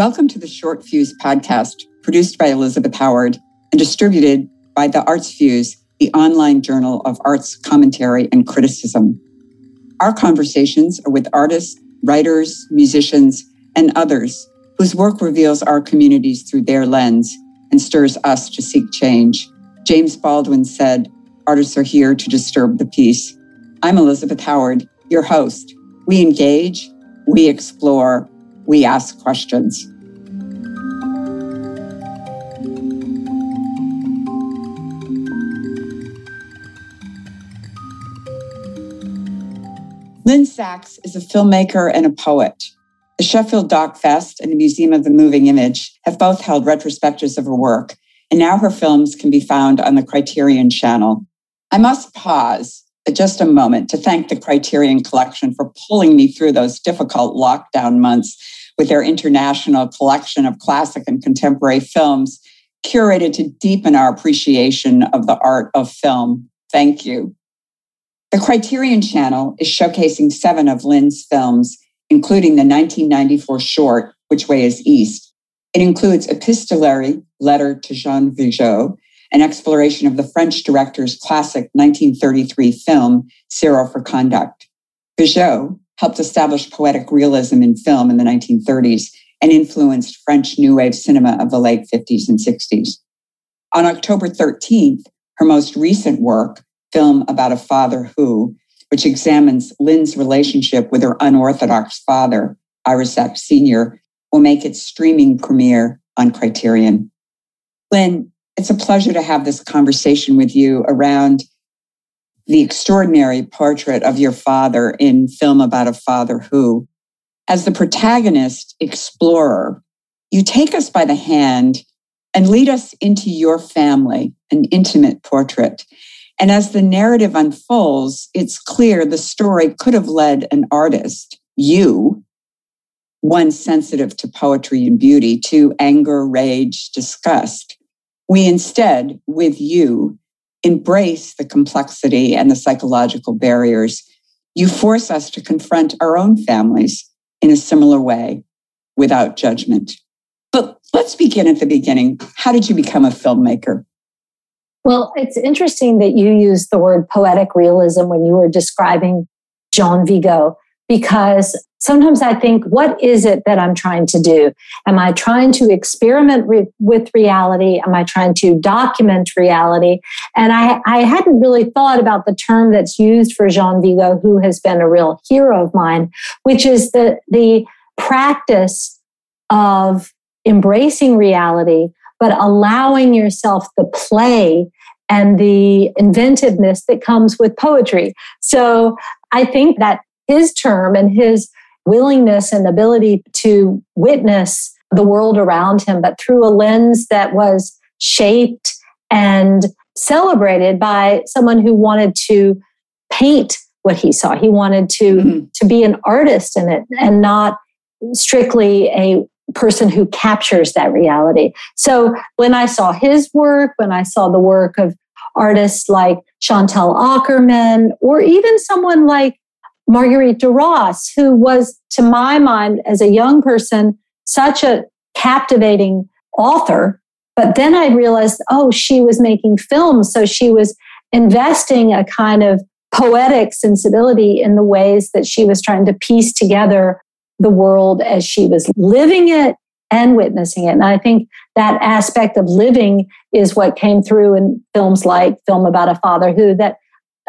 Welcome to the Short Fuse podcast, produced by Elizabeth Howard and distributed by the Arts Fuse, the online journal of arts commentary and criticism. Our conversations are with artists, writers, musicians, and others whose work reveals our communities through their lens and stirs us to seek change. James Baldwin said, Artists are here to disturb the peace. I'm Elizabeth Howard, your host. We engage, we explore, we ask questions. Lynne Sachs is a filmmaker and a poet. The Sheffield Doc Fest and the Museum of the Moving Image have both held retrospectives of her work, and now her films can be found on the Criterion channel. I must pause just a moment to thank the Criterion Collection for pulling me through those difficult lockdown months with their international collection of classic and contemporary films, curated to deepen our appreciation of the art of film. Thank you. The Criterion Channel is showcasing seven of Lynne's films, including the 1994 short, Which Way is East. It includes Epistolary Letter to Jean Vigo, an exploration of the French director's classic 1933 film, Zero for Conduct. Vigo helped establish poetic realism in film in the 1930s and influenced French New Wave cinema of the late 50s and 60s. On October 13th, her most recent work, film about a father who, which examines Lynne's relationship with her unorthodox father, Ira Sachs Sr., will make its streaming premiere on Criterion. Lynne, it's a pleasure to have this conversation with you around the extraordinary portrait of your father in film about a father who, as the protagonist explorer, you take us by the hand and lead us into your family, an intimate portrait. And as the narrative unfolds, it's clear the story could have led an artist, you, one sensitive to poetry and beauty, to anger, rage, disgust. We instead, with you, embrace the complexity and the psychological barriers. You force us to confront our own families in a similar way without judgment. But let's begin at the beginning. How did you become a filmmaker? Well, it's interesting that you used the word poetic realism when you were describing Jean Vigo, because sometimes I think, what is it that I'm trying to do? Am I trying to experiment re- with reality? Am I trying to document reality? And I, I hadn't really thought about the term that's used for Jean Vigo, who has been a real hero of mine, which is the, the practice of embracing reality but allowing yourself the play and the inventiveness that comes with poetry. So I think that his term and his willingness and ability to witness the world around him, but through a lens that was shaped and celebrated by someone who wanted to paint what he saw. He wanted to, mm-hmm. to be an artist in it and not strictly a person who captures that reality. So when I saw his work, when I saw the work of artists like Chantal Akerman, or even someone like Marguerite Duras, who was, to my mind, as a young person, such a captivating author. But then I realized, oh, she was making films. So she was investing a kind of poetic sensibility in the ways that she was trying to piece together the world as she was living it and witnessing it. And I think that aspect of living is what came through in films like Film About a Father Who, that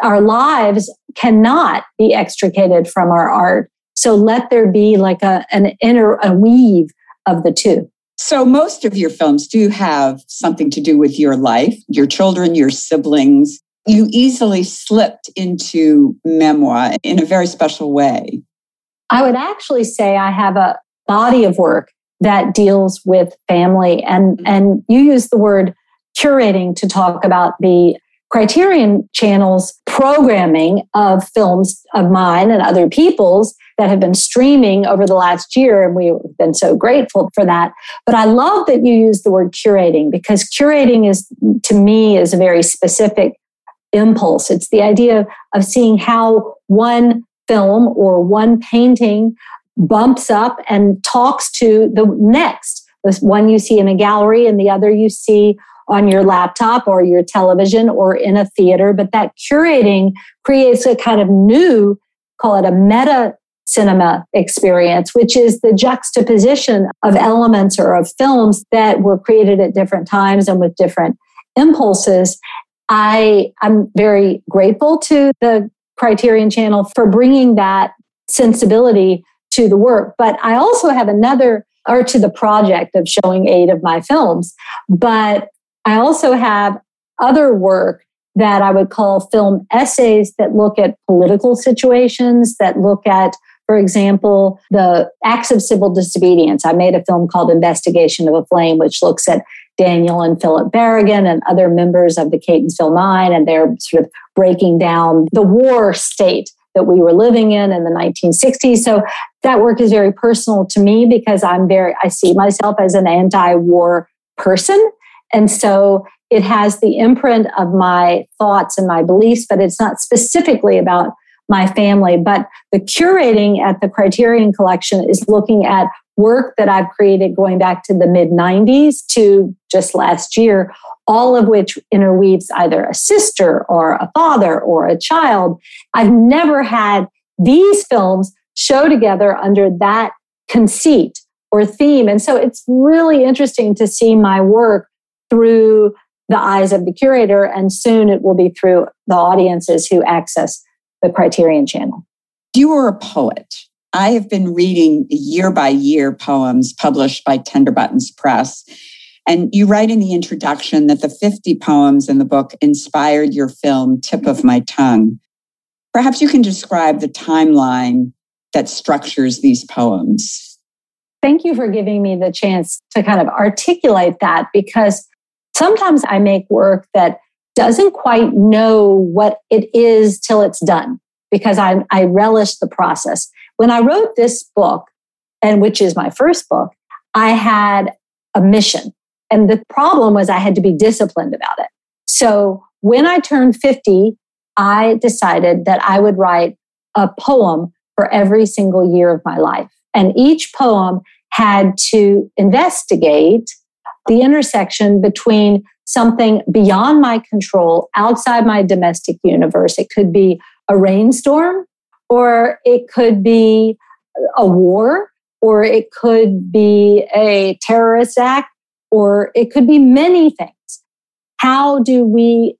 our lives cannot be extricated from our art. So let there be like a, an inner a weave of the two. So most of your films do have something to do with your life, your children, your siblings. You easily slipped into memoir in a very special way. I would actually say I have a body of work that deals with family and mm-hmm. and you use the word curating to talk about the Criterion Channel's programming of films of mine and other people's that have been streaming over the last year, and we've been so grateful for that. But I love that you use the word curating because curating is, to me, is a very specific impulse. It's the idea of seeing how one film or one painting bumps up and talks to the next. This one you see in a gallery and the other you see on your laptop or your television or in a theater. But that curating creates a kind of new, call it a meta cinema experience, which is the juxtaposition of elements or of films that were created at different times and with different impulses. I, I'm very grateful to the Criterion Channel for bringing that sensibility to the work. But I also have another, or to the project of showing eight of my films. But I also have other work that I would call film essays that look at political situations, that look at, for example, the acts of civil disobedience. I made a film called Investigation of a Flame, which looks at Daniel and Philip Berrigan and other members of the Catonsville Nine, and they're sort of breaking down the war state that we were living in in the 1960s. So that work is very personal to me because I'm very, I see myself as an anti war person. And so it has the imprint of my thoughts and my beliefs, but it's not specifically about my family. But the curating at the Criterion Collection is looking at work that I've created going back to the mid 90s to just last year, all of which interweaves either a sister or a father or a child. I've never had these films show together under that conceit or theme. And so it's really interesting to see my work through the eyes of the curator, and soon it will be through the audiences who access the Criterion channel. You are a poet. I have been reading year by year poems published by Tender Buttons Press. And you write in the introduction that the 50 poems in the book inspired your film, Tip of My Tongue. Perhaps you can describe the timeline that structures these poems. Thank you for giving me the chance to kind of articulate that because sometimes I make work that doesn't quite know what it is till it's done because I, I relish the process. When I wrote this book, and which is my first book, I had a mission. And the problem was I had to be disciplined about it. So when I turned 50, I decided that I would write a poem for every single year of my life. And each poem had to investigate the intersection between something beyond my control, outside my domestic universe. It could be a rainstorm, or it could be a war, or it could be a terrorist act, or it could be many things. How do we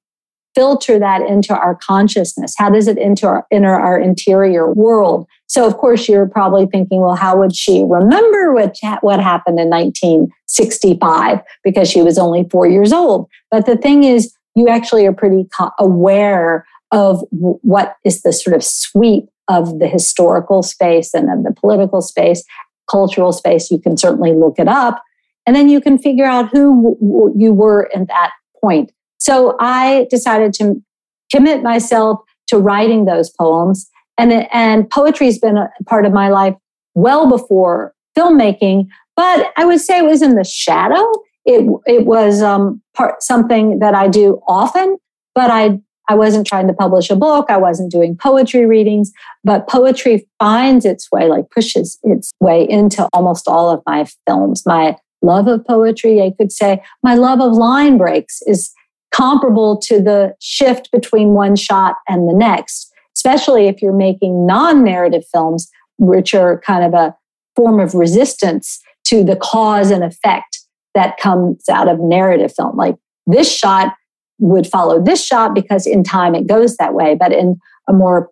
filter that into our consciousness? How does it enter our, enter our interior world? So, of course, you're probably thinking, well, how would she remember what, what happened in 1965 because she was only four years old? But the thing is, you actually are pretty aware of what is the sort of sweep of the historical space and of the political space, cultural space. You can certainly look it up. And then you can figure out who w- you were at that point. So I decided to commit myself to writing those poems. And, and poetry has been a part of my life well before filmmaking, but I would say it was in the shadow. It, it was um, part, something that I do often, but I, I wasn't trying to publish a book. I wasn't doing poetry readings, but poetry finds its way, like pushes its way into almost all of my films. My love of poetry, I could say, my love of line breaks is comparable to the shift between one shot and the next, especially if you're making non narrative films, which are kind of a form of resistance to the cause and effect that comes out of narrative film. Like this shot would follow this shot because in time it goes that way. But in a more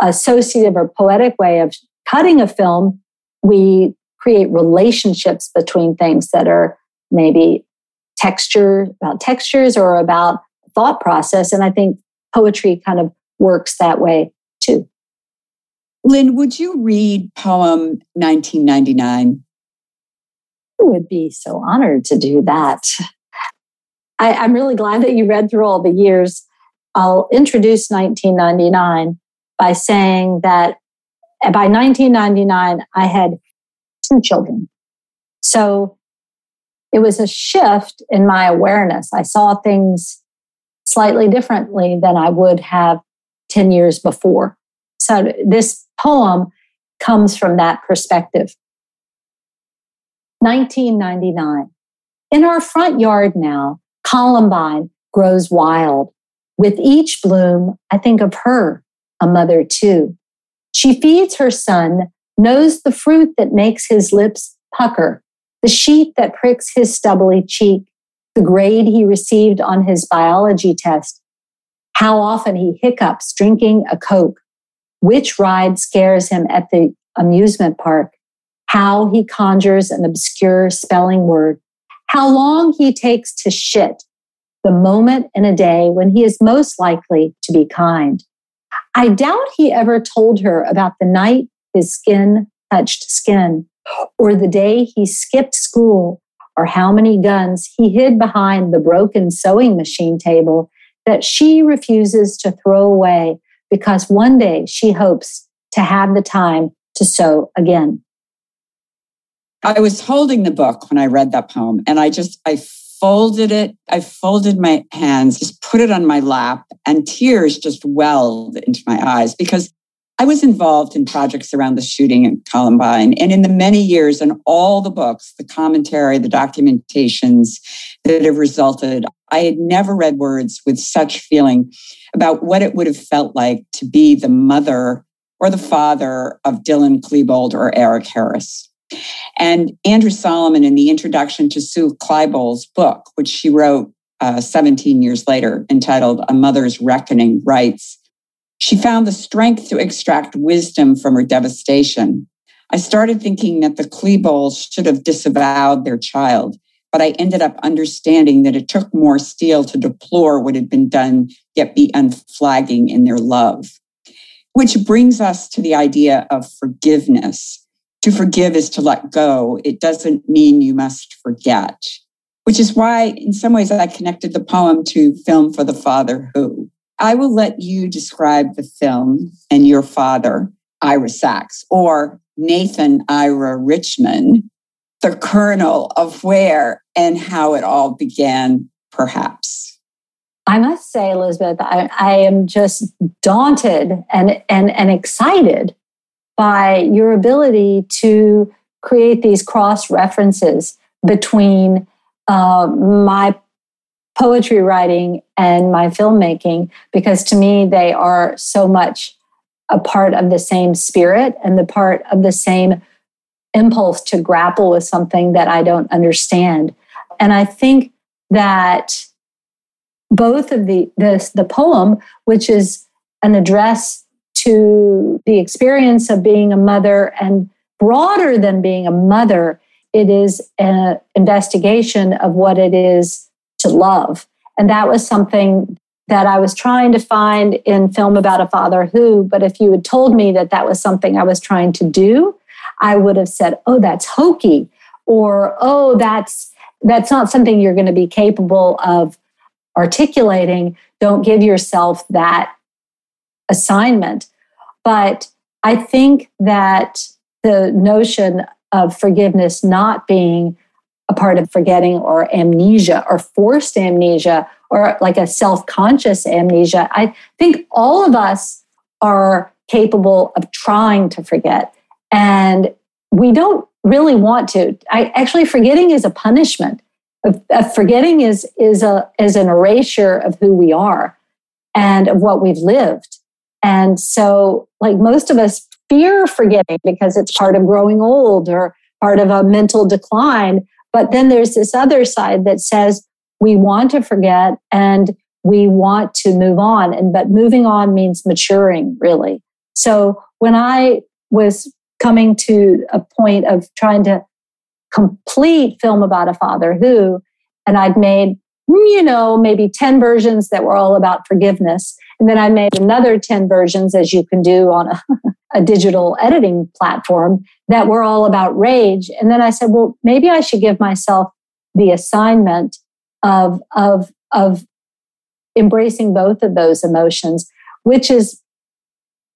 associative or poetic way of cutting a film, we create relationships between things that are maybe texture, about textures or about thought process. And I think poetry kind of works that way too. Lynne, would you read poem 1999? I would be so honored to do that. I, I'm really glad that you read through all the years. I'll introduce 1999 by saying that by 1999, I had two children. So it was a shift in my awareness. I saw things slightly differently than I would have 10 years before. So this poem comes from that perspective. 1999. In our front yard now, Columbine grows wild. With each bloom, I think of her, a mother too. She feeds her son, knows the fruit that makes his lips pucker, the sheet that pricks his stubbly cheek, the grade he received on his biology test, how often he hiccups drinking a Coke, which ride scares him at the amusement park, how he conjures an obscure spelling word, how long he takes to shit, the moment in a day when he is most likely to be kind. I doubt he ever told her about the night his skin touched skin, or the day he skipped school, or how many guns he hid behind the broken sewing machine table that she refuses to throw away because one day she hopes to have the time to sew again. I was holding the book when I read that poem and I just, I folded it. I folded my hands, just put it on my lap, and tears just welled into my eyes because I was involved in projects around the shooting at Columbine. And in the many years and all the books, the commentary, the documentations that have resulted, I had never read words with such feeling about what it would have felt like to be the mother or the father of Dylan Klebold or Eric Harris. And Andrew Solomon, in the introduction to Sue Klebold's book, which she wrote uh, 17 years later, entitled A Mother's Reckoning, writes She found the strength to extract wisdom from her devastation. I started thinking that the Klebolds should have disavowed their child, but I ended up understanding that it took more steel to deplore what had been done, yet be unflagging in their love. Which brings us to the idea of forgiveness to forgive is to let go. It doesn't mean you must forget, which is why, in some ways, I connected the poem to Film for the Father Who. I will let you describe the film and your father, Ira Sachs, or Nathan Ira Richman, the kernel of where and how it all began, perhaps. I must say, Elizabeth, I, I am just daunted and, and, and excited by your ability to create these cross references between uh, my poetry writing and my filmmaking, because to me, they are so much a part of the same spirit and the part of the same impulse to grapple with something that I don't understand. And I think that both of the this the poem, which is an address to the experience of being a mother and broader than being a mother, it is an investigation of what it is to love. And that was something that I was trying to find in film about a father who, but if you had told me that that was something I was trying to do, I would have said, "Oh, that's hokey," or "Oh, that's that's not something you're going to be capable of articulating. Don't give yourself that assignment." But I think that the notion of forgiveness not being a part of forgetting or amnesia or forced amnesia or like a self conscious amnesia, I think all of us are capable of trying to forget. And we don't really want to. I actually forgetting is a punishment. forgetting is is a is an erasure of who we are and of what we've lived. And so, like most of us, fear forgetting because it's part of growing old or part of a mental decline. But then there's this other side that says we want to forget and we want to move on. And but moving on means maturing, really. So when I was coming to a point of trying to complete film about a father who, and I'd made, you know, maybe 10 versions that were all about forgiveness. And then I made another 10 versions, as you can do on a, a digital editing platform, that were all about rage. And then I said, well, maybe I should give myself the assignment of, of, of embracing both of those emotions, which is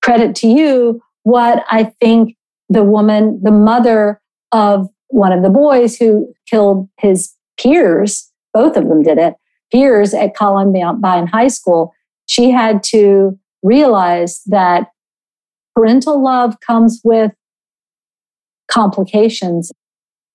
credit to you, what I think the woman, the mother of one of the boys who killed his peers, both of them did it, peers at Columbine High School, she had to realize that parental love comes with complications.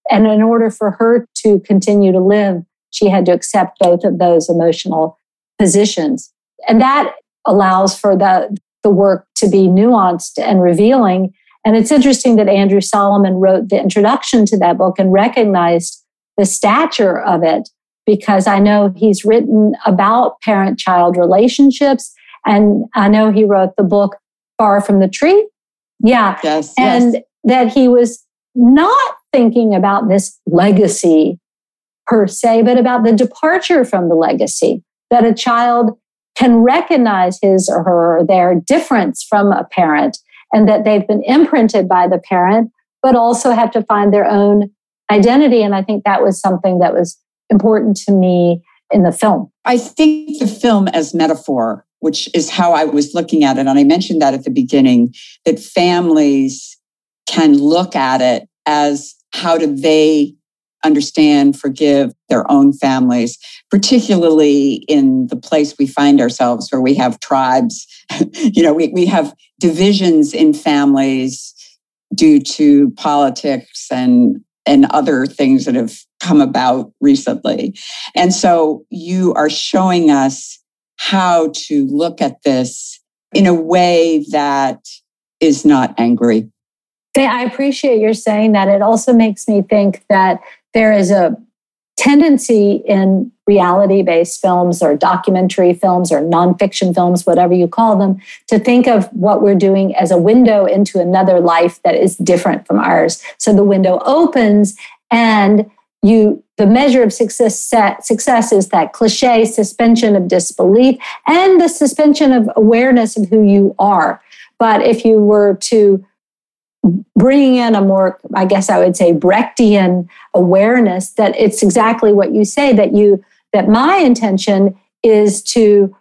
And in order for her to continue to live, she had to accept both of those emotional positions. And that allows for the, the work to be nuanced and revealing. And it's interesting that Andrew Solomon wrote the introduction to that book and recognized the stature of it because I know he's written about parent child relationships. And I know he wrote the book Far from the Tree. Yeah. Yes. And yes. that he was not thinking about this legacy per se, but about the departure from the legacy, that a child can recognize his or her their difference from a parent and that they've been imprinted by the parent, but also have to find their own identity. And I think that was something that was important to me in the film. I think the film as metaphor, which is how I was looking at it, and I mentioned that at the beginning, that families can look at it as how do they understand, forgive their own families, particularly in the place we find ourselves where we have tribes. you know, we, we have divisions in families due to politics and and other things that have come about recently. And so you are showing us how to look at this in a way that is not angry. I appreciate your saying that. It also makes me think that there is a tendency in reality based films or documentary films or nonfiction films, whatever you call them, to think of what we're doing as a window into another life that is different from ours. So the window opens and you the measure of success success is that cliche suspension of disbelief and the suspension of awareness of who you are. But if you were to bringing in a more i guess i would say brechtian awareness that it's exactly what you say that you that my intention is to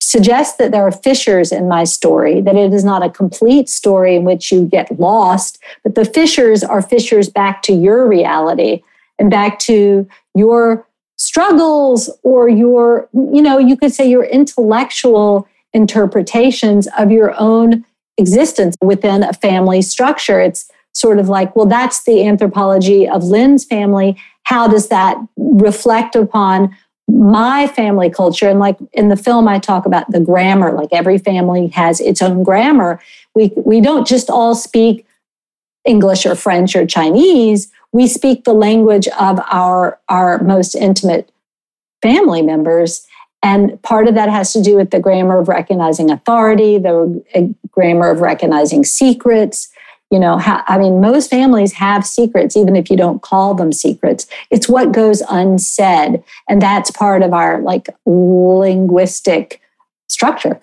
suggest that there are fissures in my story that it is not a complete story in which you get lost but the fissures are fissures back to your reality and back to your struggles or your you know you could say your intellectual interpretations of your own existence within a family structure. It's sort of like, well, that's the anthropology of Lynne's family. How does that reflect upon my family culture? And like in the film, I talk about the grammar, like every family has its own grammar. We, we don't just all speak English or French or Chinese. We speak the language of our, our most intimate family members. And part of that has to do with the grammar of recognizing authority, the uh, grammar of recognizing secrets. You know, I mean, most families have secrets, even if you don't call them secrets. It's what goes unsaid. And that's part of our like linguistic structure.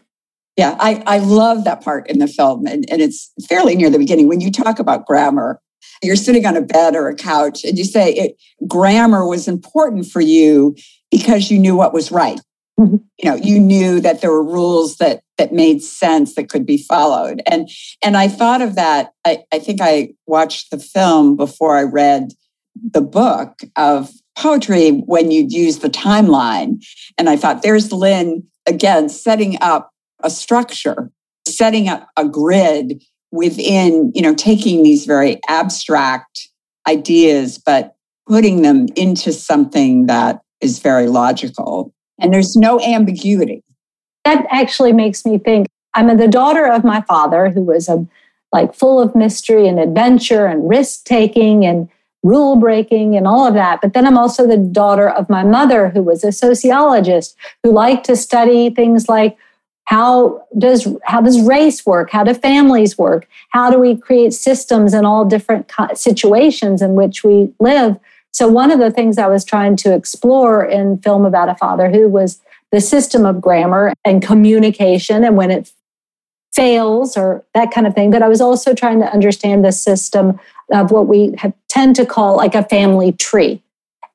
Yeah, I, I love that part in the film. And, and it's fairly near the beginning. When you talk about grammar, you're sitting on a bed or a couch and you say it, grammar was important for you because you knew what was right Mm-hmm. You know, you knew that there were rules that that made sense that could be followed. And and I thought of that. I, I think I watched the film before I read the book of poetry when you'd use the timeline. And I thought, there's Lynne again setting up a structure, setting up a grid within, you know, taking these very abstract ideas, but putting them into something that is very logical and there's no ambiguity. That actually makes me think I'm the daughter of my father, who was a like full of mystery and adventure and risk taking and rule breaking and all of that. But then I'm also the daughter of my mother, who was a sociologist who liked to study things like how does how does race work how do families work how do we create systems in all different situations in which we live so, one of the things I was trying to explore in Film About a Father Who was the system of grammar and communication and when it fails or that kind of thing. But I was also trying to understand the system of what we have, tend to call like a family tree.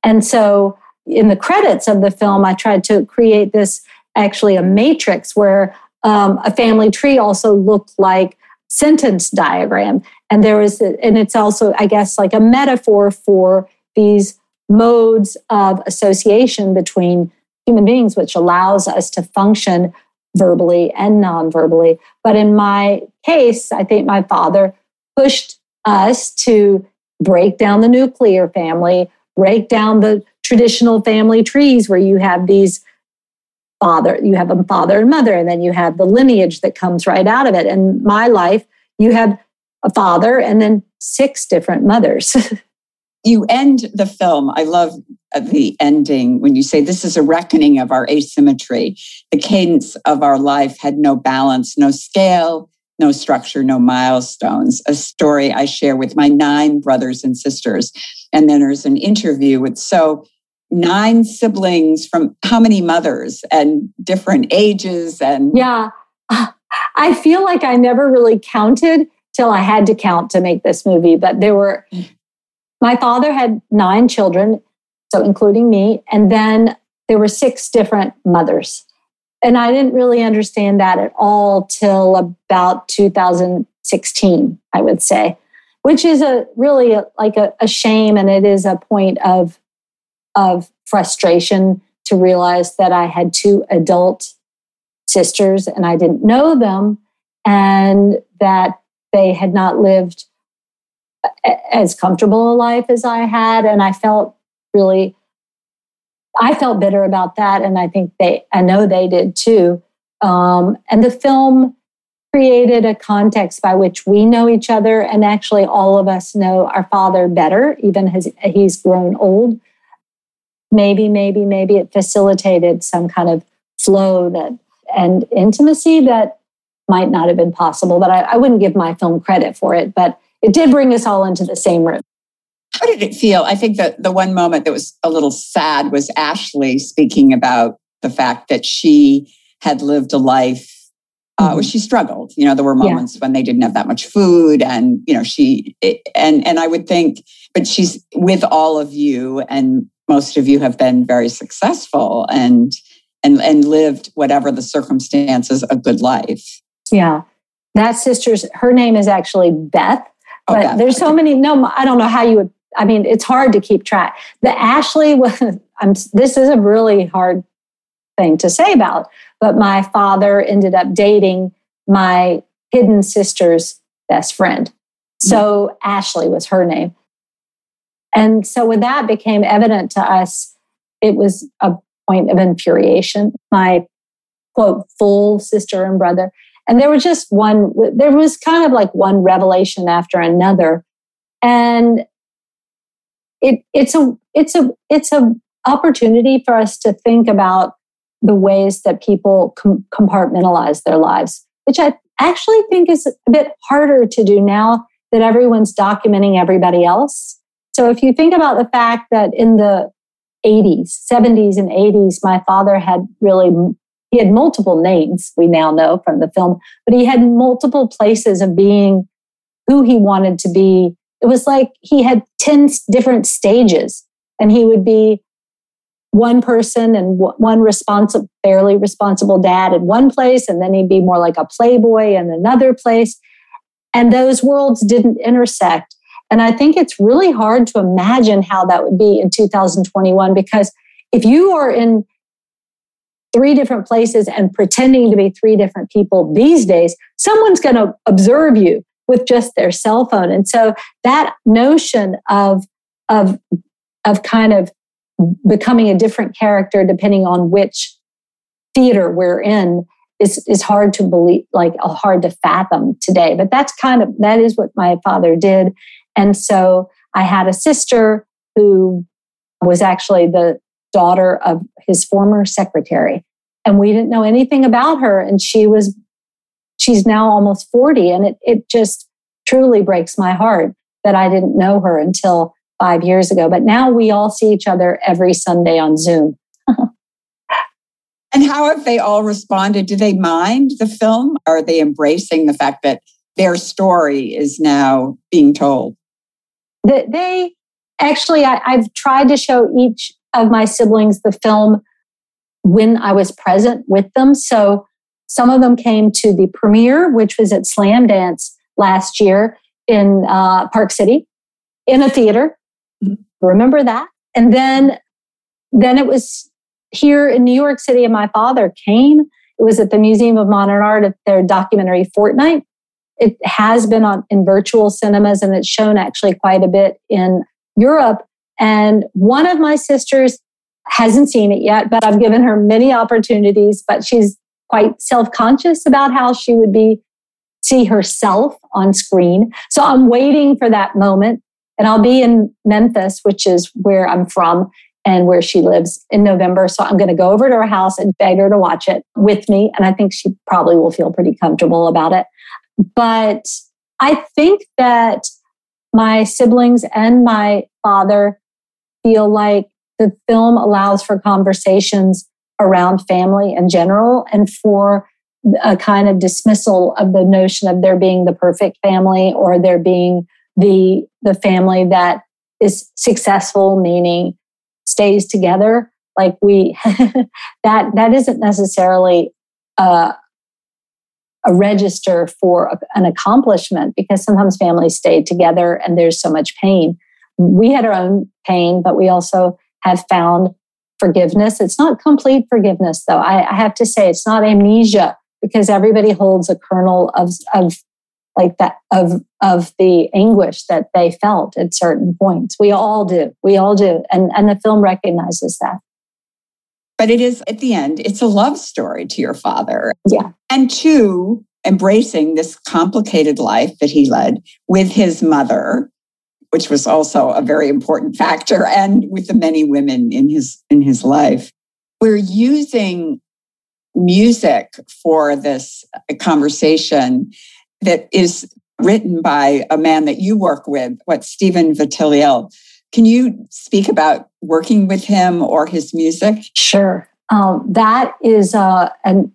And so, in the credits of the film, I tried to create this actually a matrix where um, a family tree also looked like sentence diagram and there was and it's also i guess like a metaphor for these modes of association between human beings, which allows us to function verbally and non verbally. But in my case, I think my father pushed us to break down the nuclear family, break down the traditional family trees where you have these father, you have a father and mother, and then you have the lineage that comes right out of it. And my life, you have a father and then six different mothers. you end the film. I love uh, the ending when you say this is a reckoning of our asymmetry. The cadence of our life had no balance, no scale, no structure, no milestones. A story I share with my nine brothers and sisters. And then there's an interview with so nine siblings from how many mothers and different ages and yeah. I feel like i never really counted till i had to count to make this movie but there were my father had nine children so including me and then there were six different mothers. And i didn't really understand that at all till about 2016 i would say which is a really a, like a, a shame and it is a point of of frustration to realize that I had two adult sisters and I didn't know them and that they had not lived as comfortable a life as I had. And I felt really, I felt bitter about that. And I think they, I know they did too. Um, and the film created a context by which we know each other and actually all of us know our father better, even as he's grown old maybe, maybe, maybe it facilitated some kind of flow that and intimacy that might not have been possible. But I, I wouldn't give my film credit for it. But it did bring us all into the same room. How did it feel? I think that the one moment that was a little sad was Ashley speaking about the fact that she had lived a life uh, mm-hmm. where she struggled. You know, there were moments yeah. when they didn't have that much food, and you know, she and and I would think, but she's with all of you, and most of you have been very successful and and and lived whatever the circumstances a good life. Yeah. That sister's her name is actually beth oh, but Beth. there's so many no i don't know how you would i mean it's hard to keep track. The ashley was i'm this is a really hard thing to say about but my father ended up dating my hidden sister's best friend. So mm-hmm. ashley was her name and so when that became evident to us, it was a point of infuriation. My quote, full sister and brother. And there was just one, there was kind of like one revelation after another. And it, it's a, it's a, it's a opportunity for us to think about the ways that people com- compartmentalize their lives, which I actually think is a bit harder to do now that everyone's documenting everybody else. So if you think about the fact that in the 80s, 70s, and 80s, my father had really he had multiple names we now know from the film, but he had multiple places of being who he wanted to be. It was like he had 10 different stages, and he would be one person and one responsible, fairly responsible dad in one place, and then he'd be more like a playboy in another place. And those worlds didn't intersect. And I think it's really hard to imagine how that would be in 2021 because if you are in three different places and pretending to be three different people these days, someone's going to observe you with just their cell phone. And so that notion of, of, of kind of becoming a different character depending on which theater we're in is, is hard to believe, like hard to fathom today. But that's kind of, that is what my father did. And so I had a sister who was actually the daughter of his former secretary. And we didn't know anything about her. And she was, she's now almost 40. And it, it just truly breaks my heart that I didn't know her until five years ago. But now we all see each other every Sunday on Zoom. and how have they all responded? Do they mind the film? Are they embracing the fact that their story is now being told? That they actually I, i've tried to show each of my siblings the film when i was present with them. So some of them came to the premiere which was at Slamdance last year in uh, park city in a theater. Mm-hmm. remember that? And then then it was here in new york city and my father came. It was at the museum of modern art at their documentary fortnight It has been on in virtual cinemas and it's shown actually quite a bit in Europe. And one of my sisters hasn't seen it yet, but I've given her many opportunities, but she's quite self-conscious about how she would be see herself on screen. So I'm waiting for that moment. And I'll be in Memphis, which is where I'm from and where she lives in November. So I'm going to go over to her house and beg her to watch it with me. And I think she probably will feel pretty comfortable about it. But I think that my siblings and my father feel like the film allows for conversations around family in general and for a kind of dismissal of the notion of there being the perfect family or there being the the family that is successful meaning stays together. Like we that that isn't necessarily a, a register for a, an accomplishment because sometimes families stay together and there's so much pain we had our own pain but we also have found forgiveness it's not complete forgiveness though I, I have to say it's not amnesia because everybody holds a kernel of of like that of of the anguish that they felt at certain points. We all do. We all do. And and the film recognizes that. But it is at the end, it's a love story to your father. Yeah. And two, embracing this complicated life that he led with his mother, which was also a very important factor, and with the many women in his in his life. We're using music for this conversation that is written by a man that you work with, what Stephen Vitiello. Can you speak about working with him or his music? Sure. Um, that is uh, an,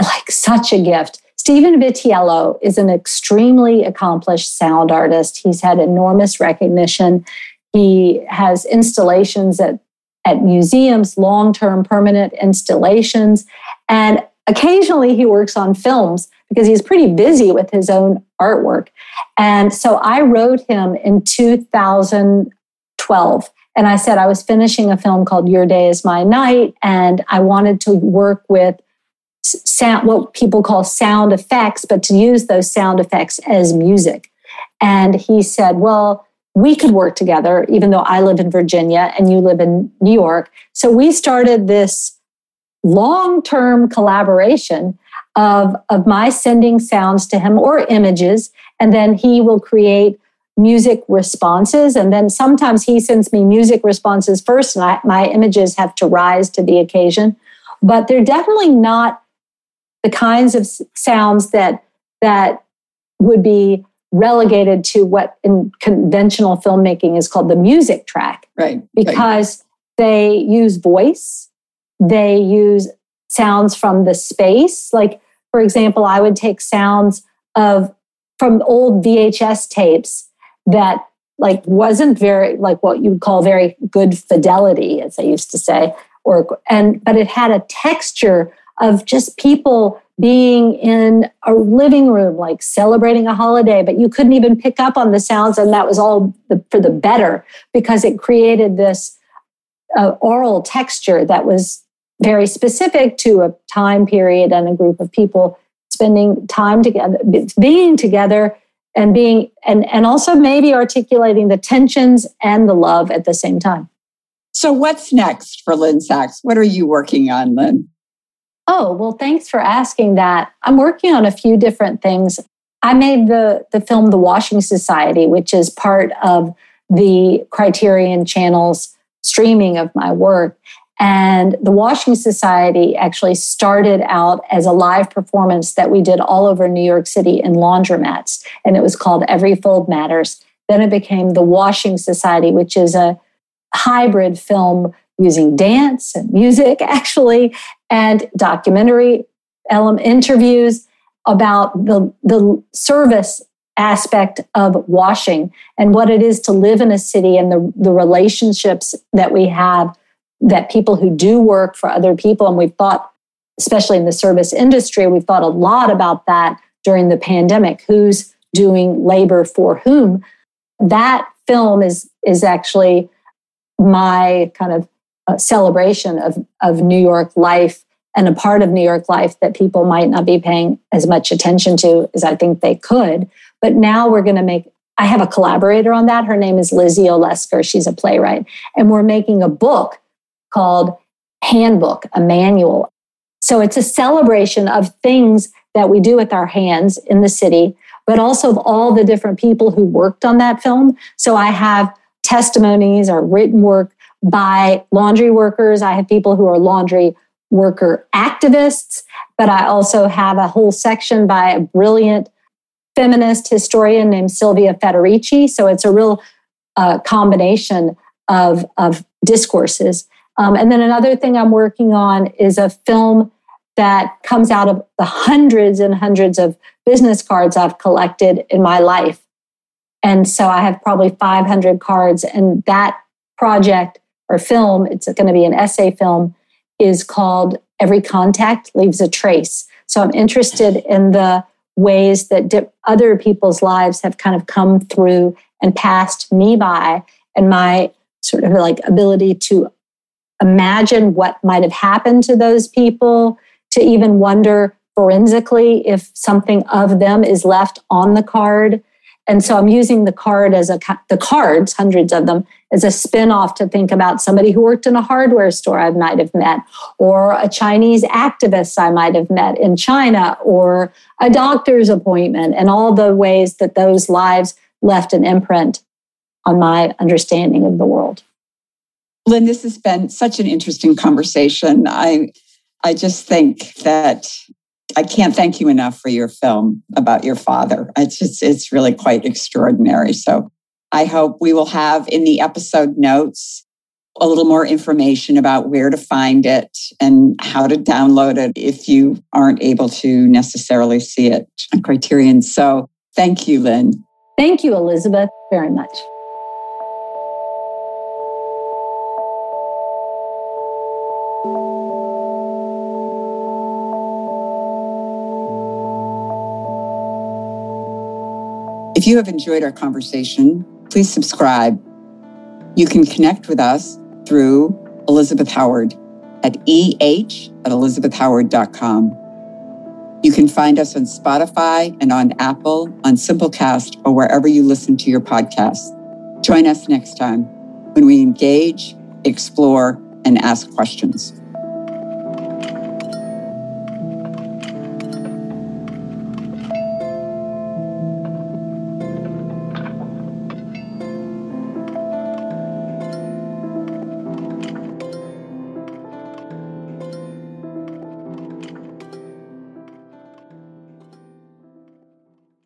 like such a gift. Stephen Vitiello is an extremely accomplished sound artist. He's had enormous recognition. He has installations at, at museums, long term permanent installations. And occasionally he works on films because he's pretty busy with his own artwork. And so I wrote him in 2012. And I said I was finishing a film called Your Day is My Night. And I wanted to work with sound, what people call sound effects, but to use those sound effects as music. And he said, Well, we could work together, even though I live in Virginia and you live in New York. So we started this long term collaboration of, of my sending sounds to him or images, and then he will create music responses. And then sometimes he sends me music responses first, and I, my images have to rise to the occasion. But they're definitely not the kinds of sounds that that would be relegated to what in conventional filmmaking is called the music track. Right. Because right. they use voice they use sounds from the space. Like, for example, I would take sounds of from old VHS tapes that like wasn't very like what you would call very good fidelity, as I used to say, or and but it had a texture of just people being in a living room, like celebrating a holiday, but you couldn't even pick up on the sounds, and that was all the, for the better because it created this uh, oral texture that was very specific to a time period and a group of people spending time together, being together and being and and also maybe articulating the tensions and the love at the same time. So what's next for Lynne Sachs? What are you working on, Lynne? Oh, well, thanks for asking that. I'm working on a few different things. I made the the film The Washing Society, which is part of the Criterion Channel's streaming of my work. And the Washing Society actually started out as a live performance that we did all over New York City in laundromats. And it was called Every Fold Matters. Then it became the Washing Society, which is a hybrid film using dance and music, actually, and documentary element interviews about the, the service aspect of washing and what it is to live in a city and the, the relationships that we have that people who do work for other people, and we've thought, especially in the service industry, we've thought a lot about that during the pandemic. Who's doing labor for whom? That film is is actually my kind of uh, celebration of of New York life and a part of New York life that people might not be paying as much attention to as I think they could. But now we're going to make, I have a collaborator on that. Her name is Lizzie Olesker. She's a playwright. And we're making a book called Handbook, a manual. So it's a celebration of things that we do with our hands in the city, but also of all the different people who worked on that film. So I have testimonies or written work by laundry workers. I have people who are laundry worker activists, but I also have a whole section by a brilliant feminist historian named Silvia Federici. So it's a real uh, combination of, of discourses. Um, and then another thing I'm working on is a film that comes out of the hundreds and hundreds of business cards I've collected in my life. And so I have probably 500 cards, and that project or film, it's going to be an essay film, is called Every Contact Leaves a Trace. So I'm interested in the ways that dip, other people's lives have kind of come through and passed me by, and my sort of like ability to imagine what might have happened to those people, to even wonder forensically if something of them is left on the card. And so I'm using the card as a the cards, hundreds of them, as a spin-off to think about somebody who worked in a hardware store I might have met, or a Chinese activist I might have met in China, or a doctor's appointment, and all the ways that those lives left an imprint on my understanding of the world. Lynne, this has been such an interesting conversation. I I just think that I can't thank you enough for your film about your father. It's just, it's really quite extraordinary. So I hope we will have in the episode notes a little more information about where to find it and how to download it if you aren't able to necessarily see it on Criterion. So thank you, Lynne. Thank you, Elizabeth, very much. If you have enjoyed our conversation, please subscribe. You can connect with us through Elizabeth Howard at eh at elizabethhoward.com. You can find us on Spotify and on Apple, on Simplecast, or wherever you listen to your podcasts. Join us next time when we engage, explore, and ask questions.